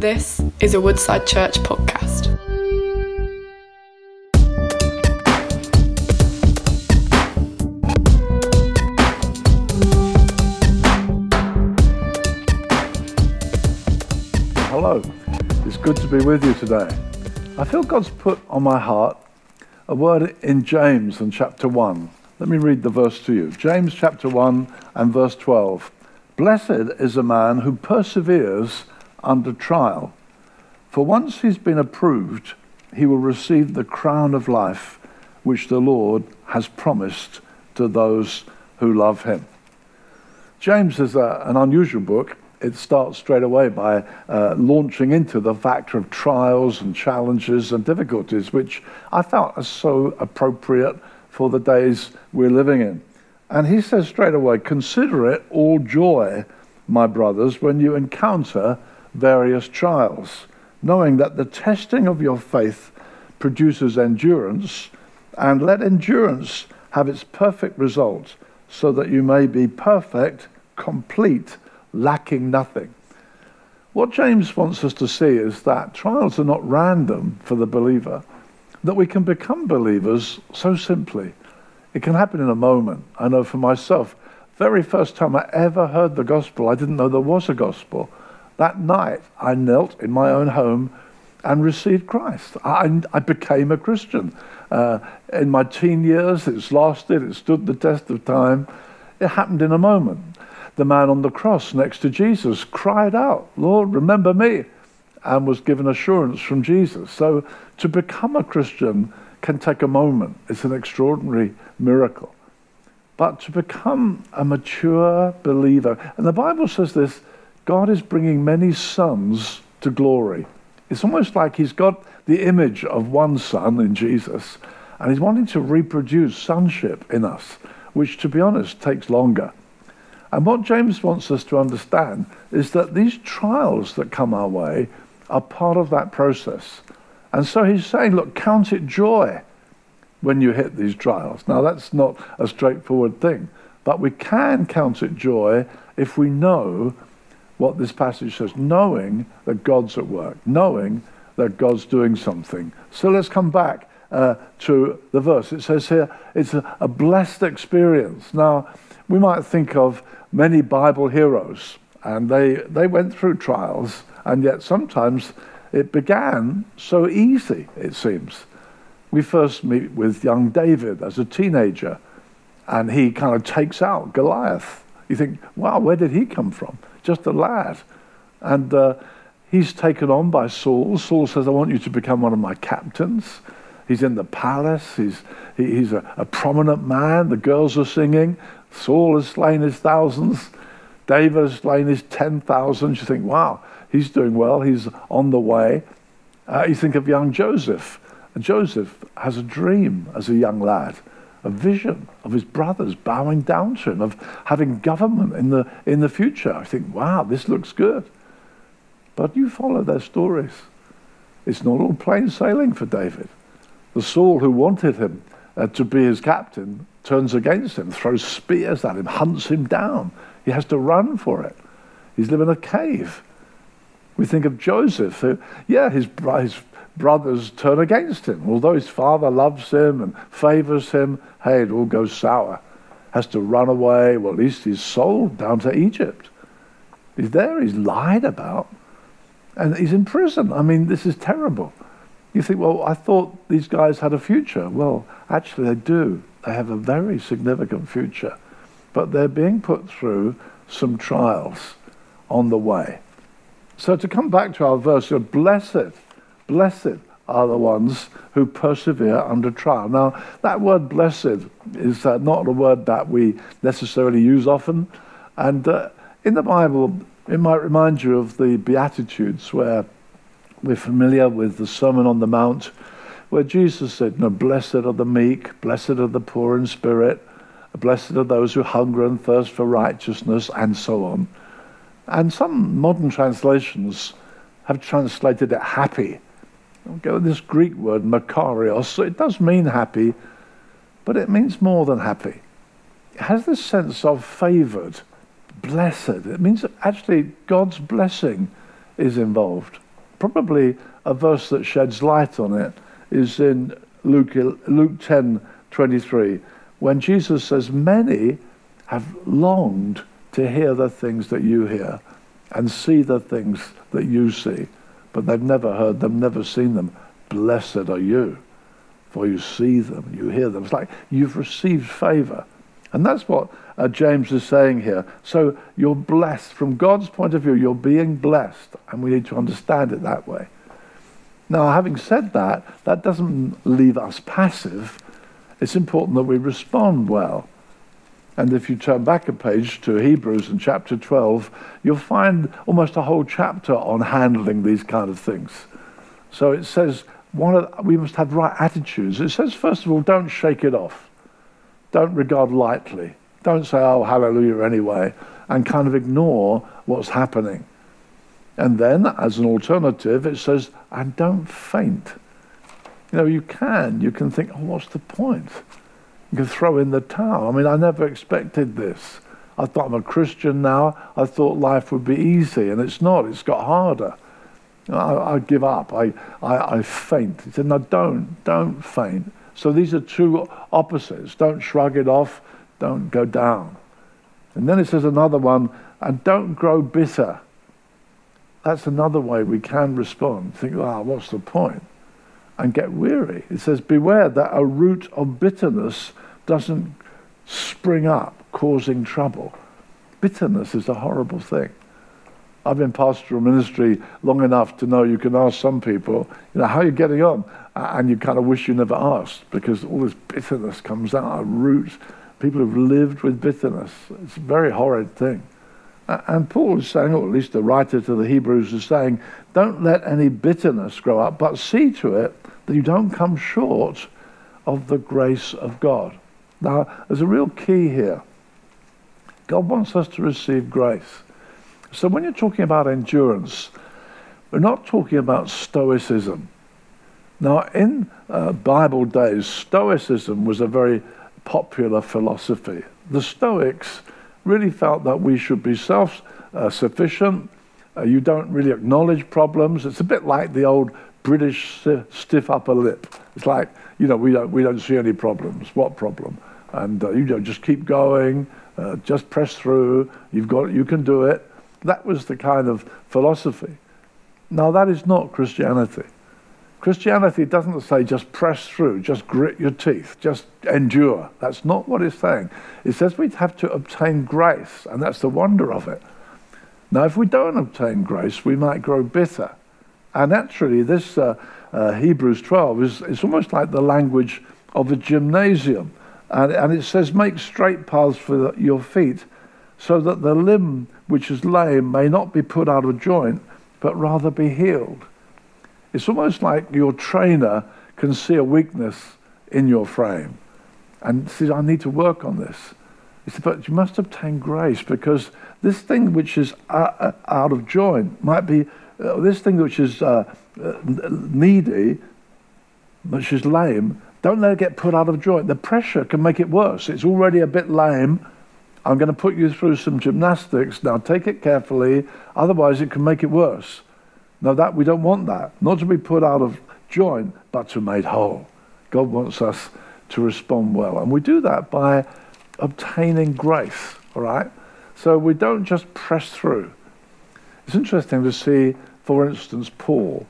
This is a Woodside Church podcast. Hello, it's good to be with you today. I feel God's put on my heart a word in James in chapter 1. Let me read the verse to you. James chapter 1 and verse 12. Blessed is a man who perseveres under trial. For once he's been approved, he will receive the crown of life which the Lord has promised to those who love him. James is a, an unusual book. It starts straight away by uh, launching into the factor of trials and challenges and difficulties, which I felt are so appropriate for the days we're living in. And he says straight away, Consider it all joy, my brothers, when you encounter various trials, knowing that the testing of your faith produces endurance, and let endurance have its perfect result, so that you may be perfect, complete, lacking nothing. What James wants us to see is that trials are not random for the believer, that we can become believers so simply. It can happen in a moment. I know for myself, very first time I ever heard the gospel, I didn't know there was a gospel. That night, I knelt in my own home and received Christ. I, I became a Christian. Uh, in my teen years, it's lasted, it stood the test of time. It happened in a moment. The man on the cross next to Jesus cried out, Lord, remember me, and was given assurance from Jesus. So to become a Christian can take a moment, it's an extraordinary miracle. But to become a mature believer, and the Bible says this God is bringing many sons to glory. It's almost like he's got the image of one son in Jesus, and he's wanting to reproduce sonship in us, which, to be honest, takes longer. And what James wants us to understand is that these trials that come our way are part of that process. And so he's saying, look, count it joy when you hit these trials. Now, that's not a straightforward thing, but we can count it joy if we know what this passage says, knowing that God's at work, knowing that God's doing something. So let's come back uh, to the verse. It says here, it's a, a blessed experience. Now, we might think of many Bible heroes, and they, they went through trials, and yet sometimes it began so easy, it seems. We first meet with young David as a teenager, and he kind of takes out Goliath. You think, wow, where did he come from? Just a lad. And uh, he's taken on by Saul. Saul says, I want you to become one of my captains. He's in the palace. He's, he, he's a, a prominent man. The girls are singing. Saul has slain his thousands. David has slain his 10,000. You think, wow, he's doing well. He's on the way. Uh, you think of young Joseph. And Joseph has a dream as a young lad a vision of his brothers bowing down to him, of having government in the, in the future. I think, wow, this looks good. But you follow their stories. It's not all plain sailing for David. The Saul who wanted him uh, to be his captain turns against him, throws spears at him, hunts him down. He has to run for it. He's living in a cave. We think of Joseph, who, yeah, his, his brothers turn against him. Although his father loves him and favors him, hey, it all goes sour. Has to run away. Well, at least he's sold down to Egypt. He's there, he's lied about, and he's in prison. I mean, this is terrible. You think, well, I thought these guys had a future. Well, actually, they do. They have a very significant future. But they're being put through some trials on the way. So to come back to our verse, you're blessed Blessed are the ones who persevere under trial. Now, that word blessed is uh, not a word that we necessarily use often. And uh, in the Bible, it might remind you of the Beatitudes, where we're familiar with the Sermon on the Mount, where Jesus said, no, Blessed are the meek, blessed are the poor in spirit, blessed are those who hunger and thirst for righteousness, and so on. And some modern translations have translated it happy go this Greek word, makarios. It does mean happy, but it means more than happy. It has this sense of favored, blessed. It means that actually God's blessing is involved. probably a verse that sheds light on it is in Luke, Luke 10 23, when Jesus says, Many have longed to hear the things that you hear and see the things that you see, but they've never heard them, never seen them. Blessed are you, for you see them, you hear them. It's like you've received favor. And that's what uh, James is saying here. So you're blessed. From God's point of view, you're being blessed, and we need to understand it that way. Now, having said that, that doesn't leave us passive. It's important that we respond well. And if you turn back a page to Hebrews in chapter 12, you'll find almost a whole chapter on handling these kind of things. So it says of, we must have right attitudes. It says, first of all, don't shake it off. Don't regard lightly. Don't say, oh, hallelujah, anyway, and kind of ignore what's happening. And then, as an alternative, it says, and don't faint. You know, you can. You can think, oh, what's the point? You can throw in the towel. I mean, I never expected this. I thought I'm a Christian now. I thought life would be easy, and it's not. It's got harder. I, I give up. I, I, I faint. He said, no, don't. Don't faint. So these are two opposites. Don't shrug it off. Don't go down. And then it says another one, and don't grow bitter. That's another way we can respond. Think, ah, oh, what's the point? And get weary. It says, beware that a root of bitterness doesn't spring up, causing trouble. Bitterness is a horrible thing. I've been pastoral ministry long enough to know you can ask some people, you know, how are you getting on? And you kind of wish you never asked because all this bitterness comes out, a root. People who've lived with bitterness. It's a very horrid thing. And Paul is saying, or at least the writer to the Hebrews is saying, don't let any bitterness grow up, but see to it that you don't come short of the grace of God. Now, there's a real key here. God wants us to receive grace. So when you're talking about endurance, we're not talking about stoicism. Now, in uh, Bible days, stoicism was a very popular philosophy. The Stoics really felt that we should be self uh, sufficient. Uh, you don't really acknowledge problems. It's a bit like the old British stiff upper lip. It's like, you know, we don't, we don't see any problems. What problem? And uh, you know, just keep going, uh, just press through. You've got, you can do it. That was the kind of philosophy. Now, that is not Christianity. Christianity doesn't say just press through, just grit your teeth, just endure. That's not what it's saying. It says we have to obtain grace, and that's the wonder of it. Now, if we don't obtain grace, we might grow bitter. And actually, this uh, uh, Hebrews 12 is it's almost like the language of a gymnasium. And, and it says, Make straight paths for the, your feet, so that the limb which is lame may not be put out of joint, but rather be healed. It's almost like your trainer can see a weakness in your frame and says, I need to work on this. He said, but you must obtain grace because this thing which is out of joint might be, uh, this thing which is uh, uh, needy, which is lame, don't let it get put out of joint. The pressure can make it worse. It's already a bit lame. I'm going to put you through some gymnastics. Now take it carefully, otherwise, it can make it worse. Now that we don't want that, not to be put out of joint, but to be made whole. God wants us to respond well, and we do that by obtaining grace. All right, so we don't just press through. It's interesting to see, for instance, Paul.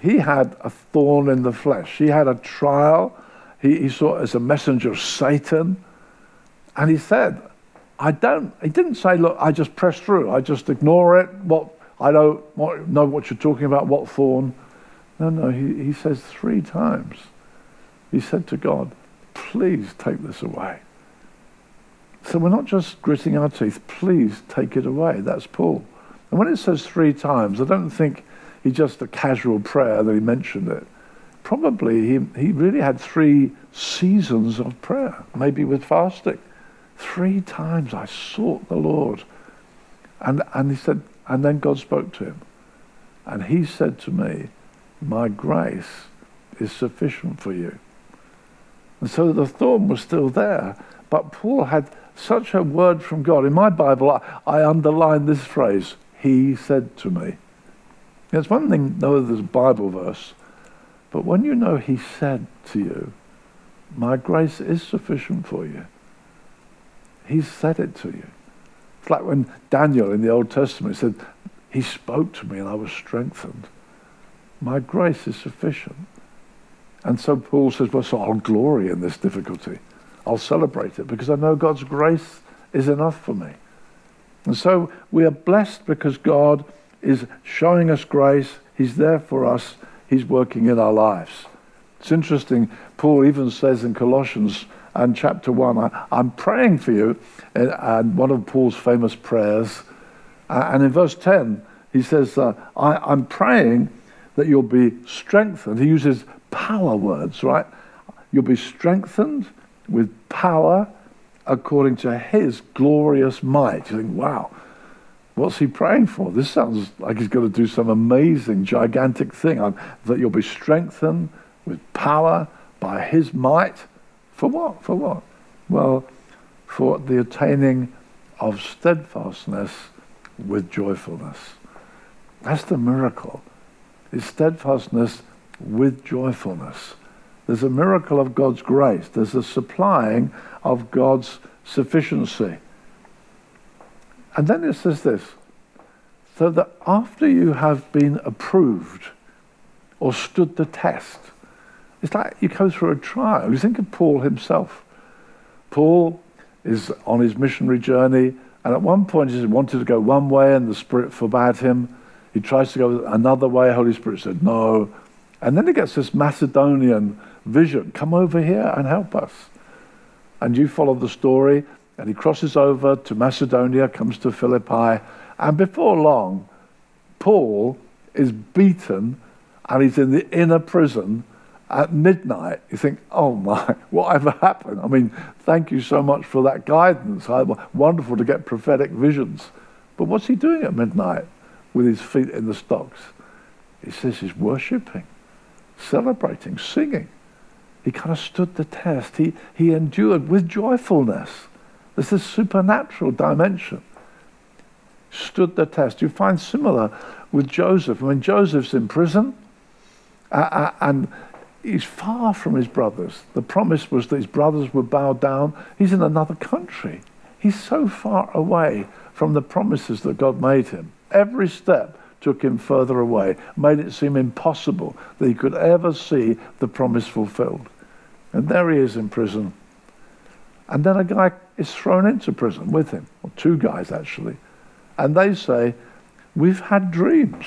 He had a thorn in the flesh. He had a trial. He, he saw it as a messenger of Satan, and he said, "I don't." He didn't say, "Look, I just press through. I just ignore it. What I don't know what you're talking about, what thorn. No, no, he, he says three times. He said to God, please take this away. So we're not just gritting our teeth, please take it away. That's Paul. And when it says three times, I don't think he just a casual prayer that he mentioned it. Probably he, he really had three seasons of prayer, maybe with fasting. Three times I sought the Lord. And, and he said, and then God spoke to him. And he said to me, My grace is sufficient for you. And so the thorn was still there. But Paul had such a word from God. In my Bible, I, I underline this phrase He said to me. It's one thing know there's a Bible verse, but when you know He said to you, My grace is sufficient for you, He said it to you. It's like when Daniel in the Old Testament said, He spoke to me and I was strengthened. My grace is sufficient. And so Paul says, Well, so I'll glory in this difficulty. I'll celebrate it because I know God's grace is enough for me. And so we are blessed because God is showing us grace. He's there for us. He's working in our lives. It's interesting. Paul even says in Colossians and chapter 1, I, am praying for you, and, one of Paul's famous prayers. Uh, and in verse 10, he says, uh, I, I'm praying that you'll be strengthened. He uses power words, right? You'll be strengthened with power according to his glorious might. You think, wow, what's he praying for? This sounds like he's going to do some amazing, gigantic thing. that you'll be strengthened with power by his might. For what? For what? Well, for the attaining of steadfastness with joyfulness. That's the miracle. Is steadfastness with joyfulness. There's a miracle of God's grace. There's a supplying of God's sufficiency. And then it says this so that after you have been approved or stood the test, it's like you go through a trial. You think of Paul himself. Paul is on his missionary journey, and at one point he wanted to go one way, and the Spirit forbade him. He tries to go another way. Holy Spirit said no. And then he gets this Macedonian vision come over here and help us. And you follow the story, and he crosses over to Macedonia, comes to Philippi, and before long, Paul is beaten and he's in the inner prison at midnight. You think, oh my, whatever happened? I mean, thank you so much for that guidance. Wonderful to get prophetic visions. But what's he doing at midnight with his feet in the stocks? He says he's worshipping celebrating, singing. He kind of stood the test. He, he endured with joyfulness. There's this supernatural dimension. Stood the test. You find similar with Joseph. When Joseph's in prison uh, uh, and he's far from his brothers. The promise was that his brothers would bow down. He's in another country. He's so far away from the promises that God made him. Every step took him further away, made it seem impossible that he could ever see the promise fulfilled. And there he is in prison. And then a guy is thrown into prison with him, or two guys actually. And they say, We've had dreams.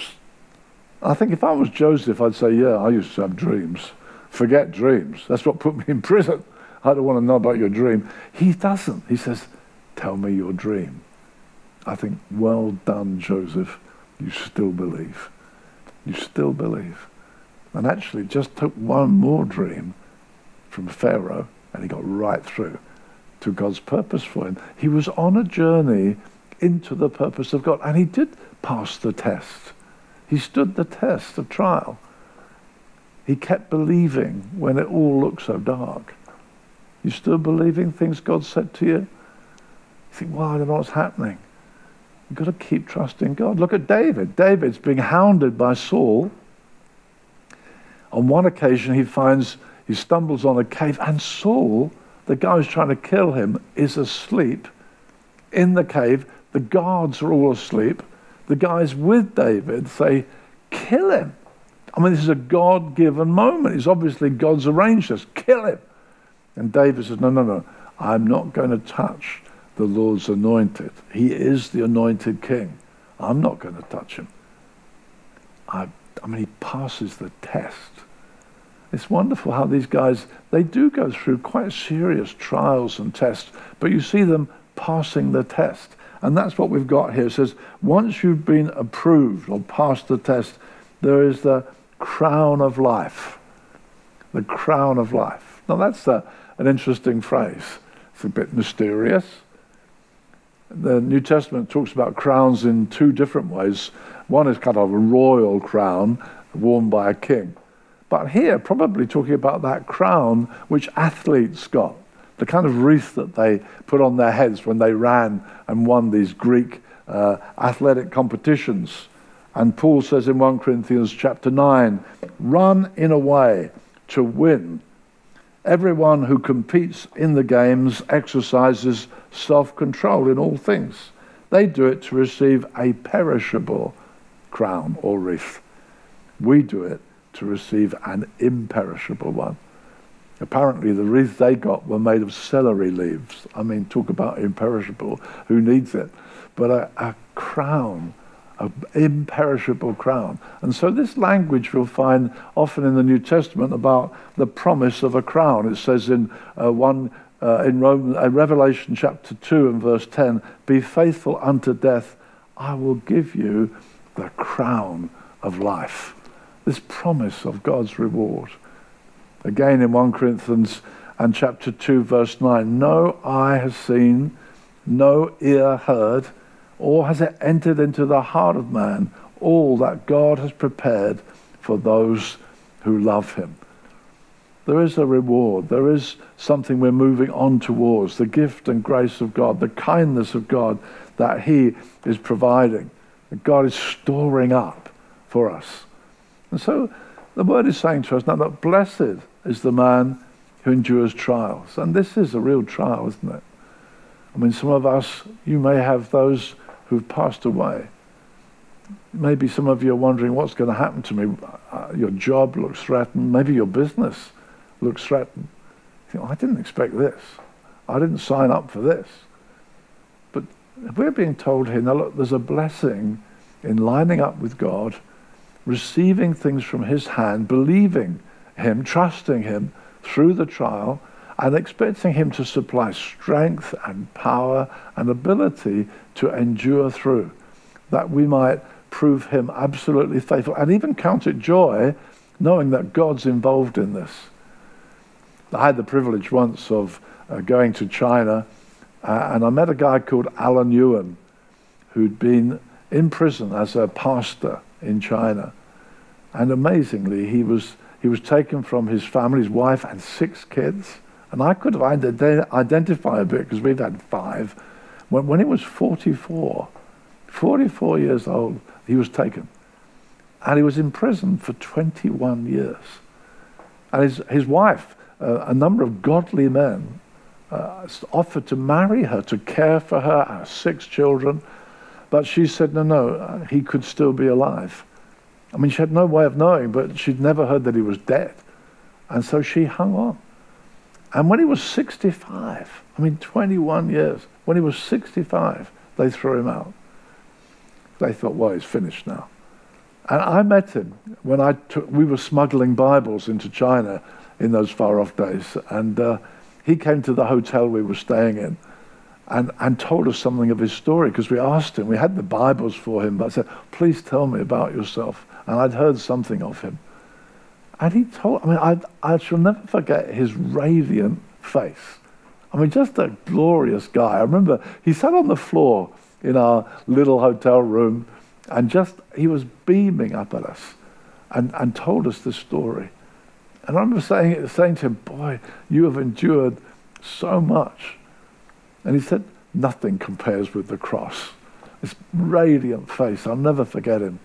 I think if I was Joseph, I'd say, Yeah, I used to have dreams. Forget dreams. That's what put me in prison. I don't want to know about your dream. He doesn't. He says, Tell me your dream. I think, Well done, Joseph you still believe. You still believe. And actually, just took one more dream from Pharaoh and he got right through to God's purpose for him. He was on a journey into the purpose of God and he did pass the test. He stood the test of trial. He kept believing when it all looked so dark. You still believing things God said to you? You think, well, I don't know what's happening. You've got to keep trusting God. Look at David. David's being hounded by Saul. On one occasion, he finds, he stumbles on a cave, and Saul, the guy who's trying to kill him, is asleep in the cave. The guards are all asleep. The guys with David say, kill him. I mean, this is a God given moment. It's obviously God's arranged this. Kill him. And David says, No, no, no. I'm not going to touch the Lord's anointed. He is the anointed king. I'm not going to touch him. I, I mean, he passes the test. It's wonderful how these guys, they do go through quite serious trials and tests, but you see them passing the test. And that's what we've got here. It says, once you've been approved or passed the test, there is the crown of life. The crown of life. Now, that's a, an interesting phrase. It's a bit mysterious the New Testament talks about crowns in two different ways. One is kind of a royal crown worn by a king. But here, probably talking about that crown which athletes got, the kind of wreath that they put on their heads when they ran and won these Greek uh, athletic competitions. And Paul says in 1 Corinthians chapter 9 run in a way to win. Everyone who competes in the games exercises self control in all things. They do it to receive a perishable crown or wreath. We do it to receive an imperishable one. Apparently, the wreaths they got were made of celery leaves. I mean, talk about imperishable. Who needs it? But a, a crown, an imperishable crown. And so, this language we'll find often in the New Testament about the promise of a crown. It says in uh, one uh, in Rome, uh, Revelation chapter 2 and verse 10 Be faithful unto death, I will give you the crown of life. This promise of God's reward. Again in 1 Corinthians and chapter 2, verse 9 No eye has seen, no ear heard, or has it entered into the heart of man all that God has prepared for those who love him. There is a reward. There is something we're moving on towards the gift and grace of God, the kindness of God that He is providing, that God is storing up for us. And so the word is saying to us now that blessed is the man who endures trials. And this is a real trial, isn't it? I mean, some of us, you may have those who've passed away. Maybe some of you are wondering what's going to happen to me. Uh, your job looks threatened. Maybe your business looks threatened. You think, oh, I didn't expect this. I didn't sign up for this. But we're being told here now, look, there's a blessing in lining up with God, receiving things from His hand, believing him, trusting Him through the trial, and expecting Him to supply strength and power and ability to endure through, that we might prove Him absolutely faithful and even count it joy knowing that God's involved in this. I had the privilege once of uh, going to China, uh, and I met a guy called Allen Yuan who'd been in prison as a pastor in China. And amazingly, he was he was taken from his family, his wife, and six kids. And I could have identified a bit because we've had five. When, when he was 44, 44 years old, he was taken. And he was in prison for 21 years. And his, his wife, uh, a number of godly men, uh, offered to marry her, to care for her, her six children. But she said, no, no, uh, he could still be alive. I mean, she had no way of knowing, but she'd never heard that he was dead. And so she hung on. And when he was 65, I mean, 21 years, when he was 65, they threw him out. They thought, well, he's finished now. And I met him when I took, we were smuggling Bibles into China in those far off days. And uh, he came to the hotel we were staying in and, and told us something of his story because we asked him. We had the Bibles for him, but I said, please tell me about yourself and I'd heard something of him. And he told, I mean, I, I shall never forget his radiant face. I mean, just a glorious guy. I remember he sat on the floor in our little hotel room and just, he was beaming up at us and, and told us the story. And I remember saying, saying to him, Boy, you have endured so much. And he said, Nothing compares with the cross. This radiant face, I'll never forget him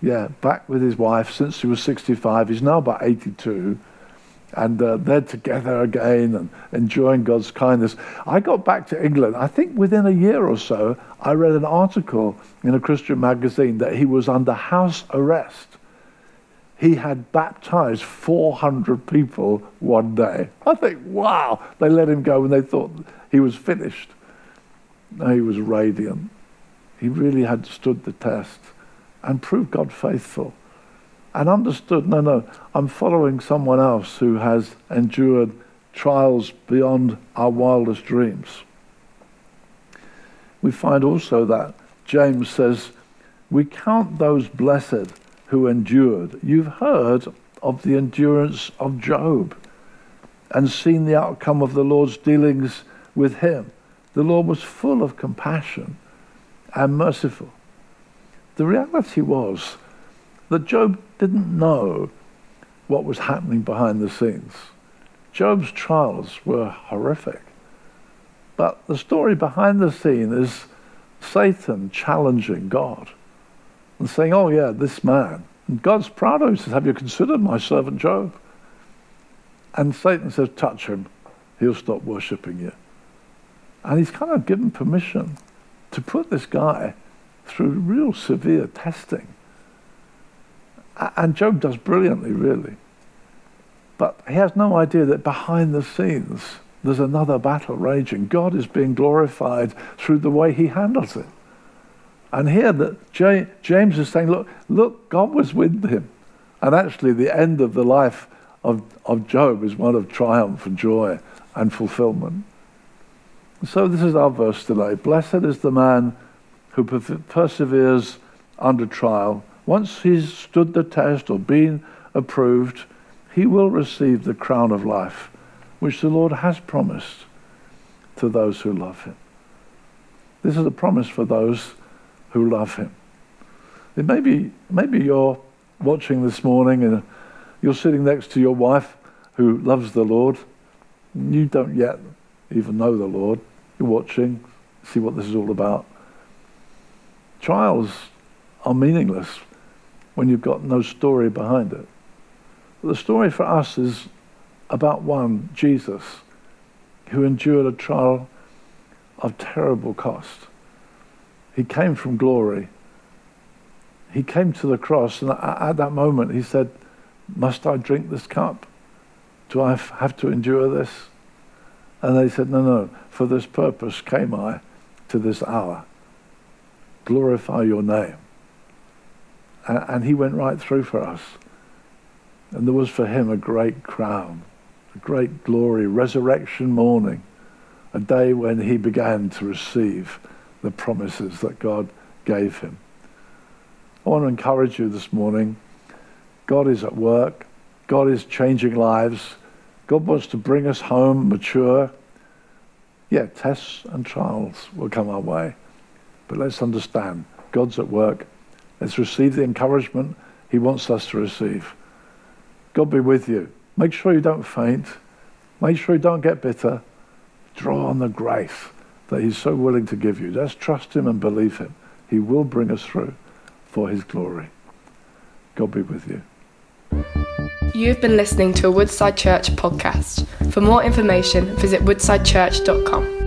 yeah, back with his wife since he was 65. He's now about 82. And uh, they're together again and enjoying God's kindness. I got back to England. I think within a year or so, I read an article in a Christian magazine that he was under house arrest. He had baptized 400 people one day. I think, wow, they let him go when they thought he was finished. No, he was radiant. He really had stood the test and proved God faithful and understood no, no, I'm following someone else who has endured trials beyond our wildest dreams. We find also that James says, We count those blessed who endured. You've heard of the endurance of Job and seen the outcome of the Lord's dealings with him. The Lord was full of compassion and merciful. The reality was that Job didn't know what was happening behind the scenes. Job's trials were horrific. But the story behind the scene is Satan challenging God. and saying, Oh, yeah, this man. And God's proud of him. He says, Have you considered my servant Job? And Satan says, Touch him. He'll stop worshipping you. And he's kind of given permission to put this guy through real severe testing. And Job does brilliantly, really. But he has no idea that behind the scenes, there's another battle raging. God is being glorified through the way he handles it. And here that James is saying, look, look, God was with him. And actually the end of the life of, of Job is one of triumph and joy and fulfillment. So this is our verse today. Blessed is the man who perseveres under trial. Once he's stood the test or been approved, he will receive the crown of life, which the Lord has promised to those who love him. This is a promise for those who love him. It may be, maybe you're watching this morning and you're sitting next to your wife who loves the Lord. You don't yet even know the Lord. You're watching, see what this is all about. Trials are meaningless when you've got no story behind it. But the story for us is about one, Jesus, who endured a trial of terrible cost. He came from glory. He came to the cross, and at that moment he said, Must I drink this cup? Do I have to endure this? And they said, No, no, for this purpose came I to this hour. Glorify your name. And he went right through for us. And there was for him a great crown, a great glory, resurrection morning, a day when he began to receive the promises that God gave him. I want to encourage you this morning. God is at work. God is changing lives. God wants to bring us home mature. Yeah, tests and trials will come our way. But let's understand God's at work. Let's receive the encouragement He wants us to receive. God be with you. Make sure you don't faint. Make sure you don't get bitter. Draw on the grace that He's so willing to give you. Let's trust Him and believe Him. He will bring us through for His glory. God be with you. You've been listening to a Woodside Church podcast. For more information, visit woodsidechurch.com.